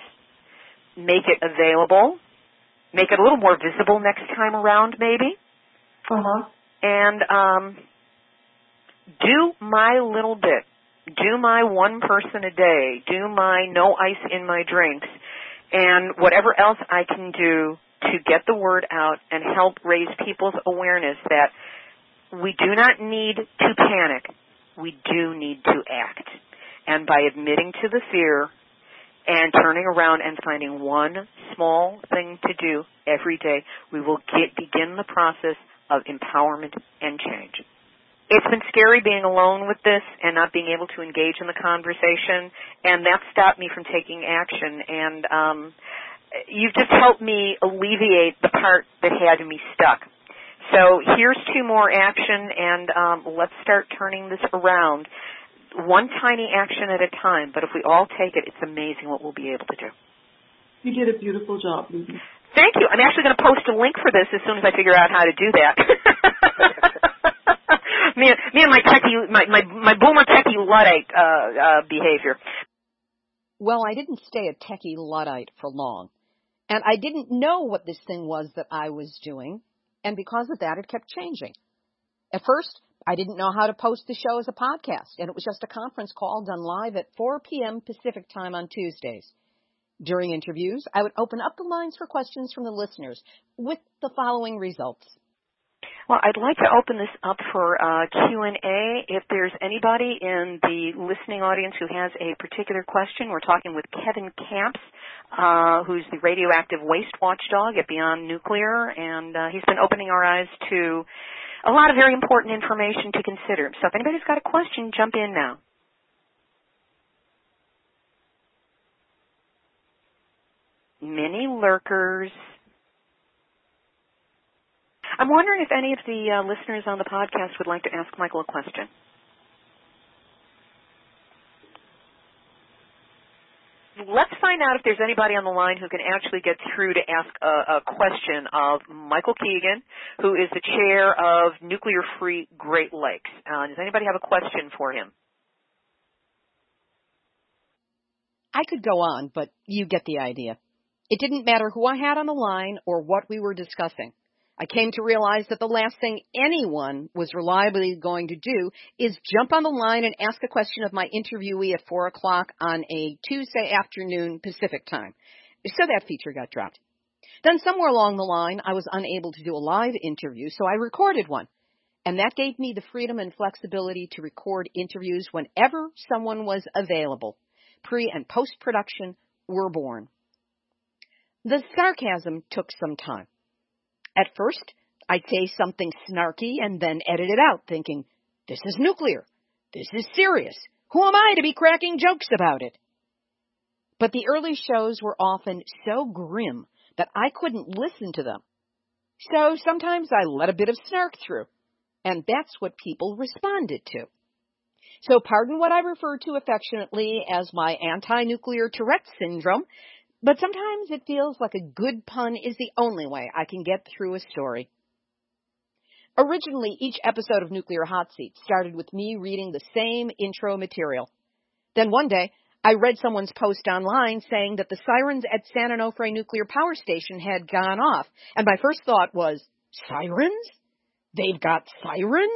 make it available, make it a little more visible next time around, maybe. Uh huh. And um, do my little bit. Do my one person a day. Do my no ice in my drinks. And whatever else I can do to get the word out and help raise people's awareness that we do not need to panic. We do need to act. And by admitting to the fear and turning around and finding one small thing to do every day, we will get, begin the process of empowerment and change. It's been scary being alone with this and not being able to engage in the conversation, and that stopped me from taking action. And um, you've just helped me alleviate the part that had me stuck. So here's two more action, and um, let's start turning this around. One tiny action at a time, but if we all take it, it's amazing what we'll be able to do. You did a beautiful job, Lucy. Thank you. I'm actually going to post a link for this as soon as I figure out how to do that. me, and, me and my techie, my, my, my boomer techie luddite uh, uh, behavior. Well, I didn't stay a techie luddite for long, and I didn't know what this thing was that I was doing, and because of that, it kept changing. At first, I didn't know how to post the show as a podcast, and it was just a conference call done live at 4 p.m. Pacific time on Tuesdays. During interviews, I would open up the lines for questions from the listeners with the following results. Well, I'd like to open this up for uh, Q&A. If there's anybody in the listening audience who has a particular question, we're talking with Kevin Kamps, uh, who's the radioactive waste watchdog at Beyond Nuclear, and uh, he's been opening our eyes to a lot of very important information to consider. So if anybody's got a question, jump in now. Many lurkers. I'm wondering if any of the uh, listeners on the podcast would like to ask Michael a question. let's find out if there's anybody on the line who can actually get through to ask a, a question of Michael Keegan, who is the chair of Nuclear Free Great Lakes. Uh, does anybody have a question for him? I could go on, but you get the idea. It didn't matter who I had on the line or what we were discussing. I came to realize that the last thing anyone was reliably going to do is jump on the line and ask a question of my interviewee at 4 o'clock on a Tuesday afternoon Pacific time. So that feature got dropped. Then somewhere along the line, I was unable to do a live interview, so I recorded one. And that gave me the freedom and flexibility to record interviews whenever someone was available. Pre and post production were born. The sarcasm took some time. At first, I'd say something snarky and then edit it out, thinking, this is nuclear. This is serious. Who am I to be cracking jokes about it? But the early shows were often so grim that I couldn't listen to them. So sometimes I let a bit of snark through, and that's what people responded to. So pardon what I refer to affectionately as my anti-nuclear Tourette syndrome, but sometimes it feels like a good pun is the only way I can get through a story. Originally, each episode of Nuclear Hot Seat started with me reading the same intro material. Then one day, I read someone's post online saying that the sirens at San Onofre Nuclear Power Station had gone off, and my first thought was, sirens? They've got sirens?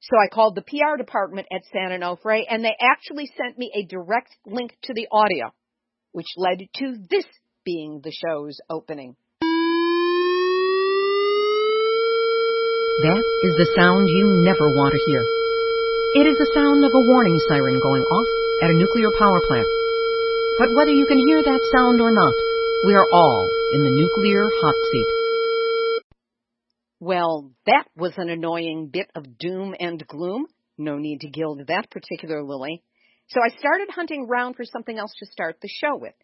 So I called the PR department at San Onofre, and they actually sent me a direct link to the audio which led to this being the show's opening. That is the sound you never want to hear. It is the sound of a warning siren going off at a nuclear power plant. But whether you can hear that sound or not, we are all in the nuclear hot seat. Well, that was an annoying bit of doom and gloom. No need to gild that particular lily. So I started hunting around for something else to start the show with.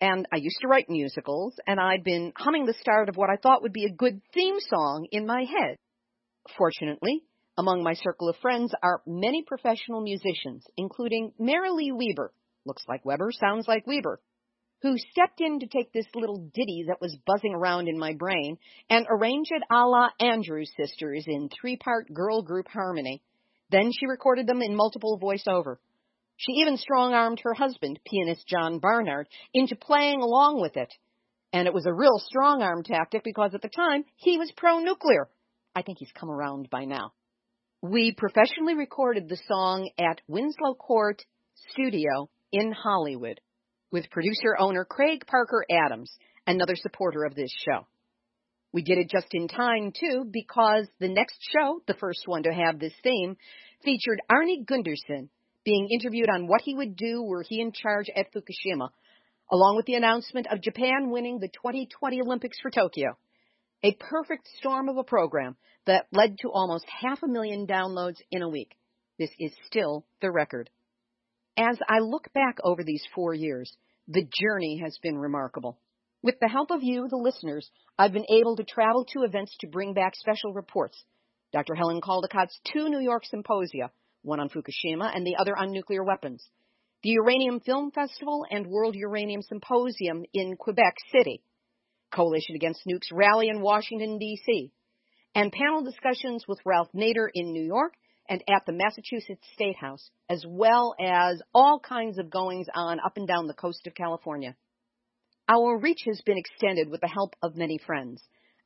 And I used to write musicals, and I'd been humming the start of what I thought would be a good theme song in my head. Fortunately, among my circle of friends are many professional musicians, including Marilee Weber, looks like Weber, sounds like Weber, who stepped in to take this little ditty that was buzzing around in my brain and arrange it a la Andrews Sisters in three part girl group harmony. Then she recorded them in multiple voiceover. She even strong armed her husband, pianist John Barnard, into playing along with it. And it was a real strong arm tactic because at the time he was pro nuclear. I think he's come around by now. We professionally recorded the song at Winslow Court Studio in Hollywood. with producer owner Craig Parker Adams, another supporter of this show. We did it just in time, too, because the next show, the first one to have this theme, featured Arnie Gundersen being interviewed on what he would do were he in charge at Fukushima, along with the announcement of Japan winning the 2020 Olympics for Tokyo. A perfect storm of a program that led to almost half a million downloads in a week. This is still the record. As I look back over these four years, the journey has been remarkable. With the help of you, the listeners, I've been able to travel to events to bring back special reports. Dr. Helen Caldicott's two New York symposia, one on Fukushima and the other on nuclear weapons. The Uranium Film Festival and World Uranium Symposium in Quebec City. Coalition Against Nukes rally in Washington, D.C. And panel discussions with Ralph Nader in New York and at the Massachusetts State House, as well as all kinds of goings on up and down the coast of California. Our reach has been extended with the help of many friends.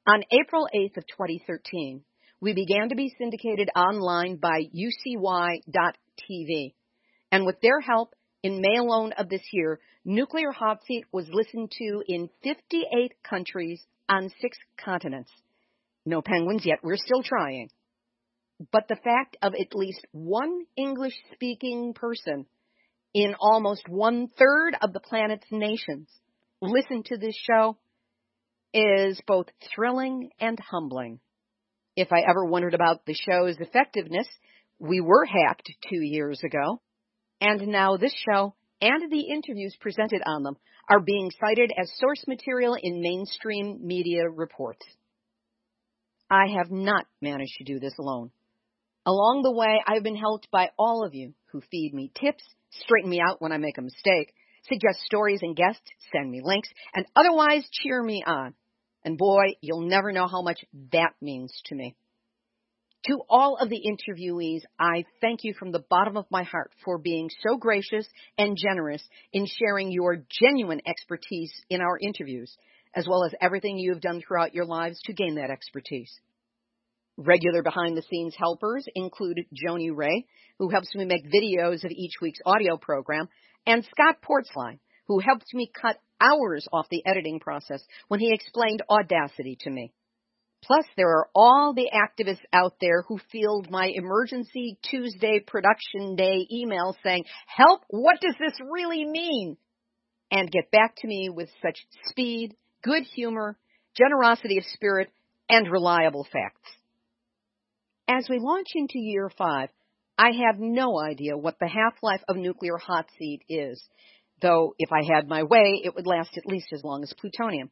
On April 8th of 2013, we began to be syndicated online by ucy.tv. And with their help, in May alone of this year, Nuclear Hot Seat was listened to in 58 countries on six continents. No penguins yet, we're still trying. But the fact of at least one English speaking person in almost one third of the planet's nations listen to this show is both thrilling and humbling. If I ever wondered about the show's effectiveness, we were hacked two years ago, and now this show and the interviews presented on them are being cited as source material in mainstream media reports. I have not managed to do this alone. Along the way, I've been helped by all of you who feed me tips, straighten me out when I make a mistake, suggest stories and guests, send me links, and otherwise cheer me on. And boy, you'll never know how much that means to me. To all of the interviewees, I thank you from the bottom of my heart for being so gracious and generous in sharing your genuine expertise in our interviews, as well as everything you have done throughout your lives to gain that expertise. Regular behind the scenes helpers include Joni Ray, who helps me make videos of each week's audio program, and Scott Portsline, who helps me cut hours off the editing process when he explained Audacity to me. Plus, there are all the activists out there who field my emergency Tuesday production day email saying, help, what does this really mean? And get back to me with such speed, good humor, generosity of spirit, and reliable facts. As we launch into year five, I have no idea what the half-life of nuclear hot seat is, though if I had my way, it would last at least as long as plutonium.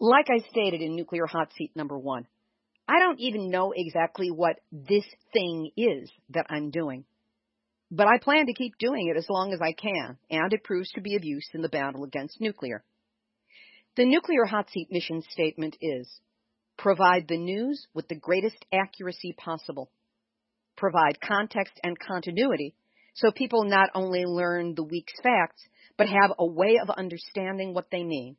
Like I stated in nuclear hot seat number one, I don't even know exactly what this thing is that I'm doing. But I plan to keep doing it as long as I can, and it proves to be of use in the battle against nuclear. The nuclear hot seat mission statement is provide the news with the greatest accuracy possible provide context and continuity so people not only learn the week's facts, but have a way of understanding what they mean.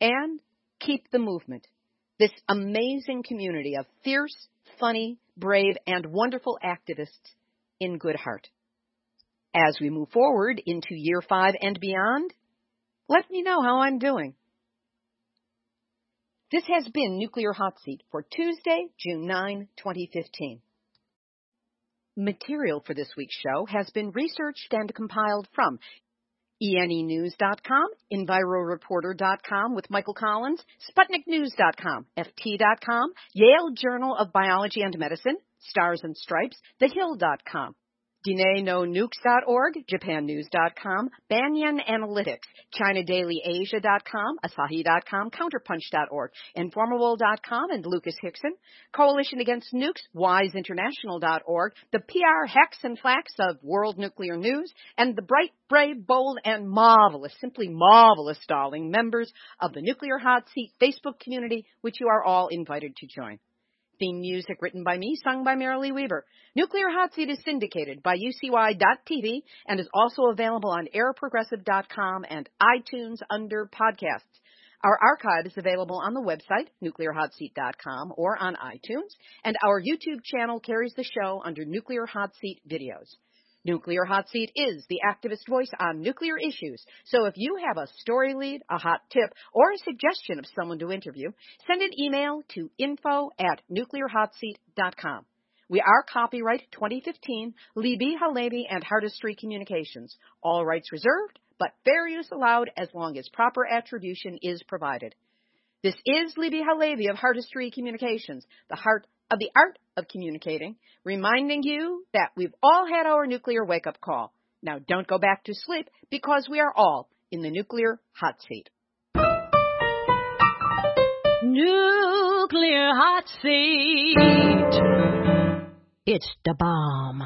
And keep the movement, this amazing community of fierce, funny, brave, and wonderful activists in good heart. As we move forward into year five and beyond, let me know how I'm doing. This has been Nuclear Hot Seat for Tuesday, June 9, 2015. Material for this week's show has been researched and compiled from ENEnews.com, EnviroReporter.com with Michael Collins, SputnikNews.com, FT.com, Yale Journal of Biology and Medicine, Stars and Stripes, TheHill.com, DineNoNukes.org, JapanNews.com, Banyan Analytics, ChinaDailyAsia.com, Asahi.com, Counterpunch.org, Enformable.com, and Lucas Hixson, Coalition Against Nukes, WiseInternational.org, the PR Hex and Flax of World Nuclear News, and the bright, brave, bold, and marvelous, simply marvelous, darling members of the Nuclear Hot Seat Facebook community, which you are all invited to join. Theme music written by me, sung by Marilee Weaver. Nuclear Hot Seat is syndicated by UCY.tv and is also available on airprogressive.com and iTunes under podcasts. Our archive is available on the website, nuclearhotseat.com, or on iTunes, and our YouTube channel carries the show under Nuclear Hot Seat Videos. Nuclear Hot Seat is the activist voice on nuclear issues. So if you have a story lead, a hot tip, or a suggestion of someone to interview, send an email to info at nuclearhotseat.com. We are copyright 2015, Libby HaLevy and Heartistry Communications. All rights reserved, but fair use allowed as long as proper attribution is provided. This is Libby HaLevy of Heartistry Communications, the heart of the art of communicating, reminding you that we've all had our nuclear wake up call. Now don't go back to sleep because we are all in the nuclear hot seat. Nuclear hot seat. It's the bomb.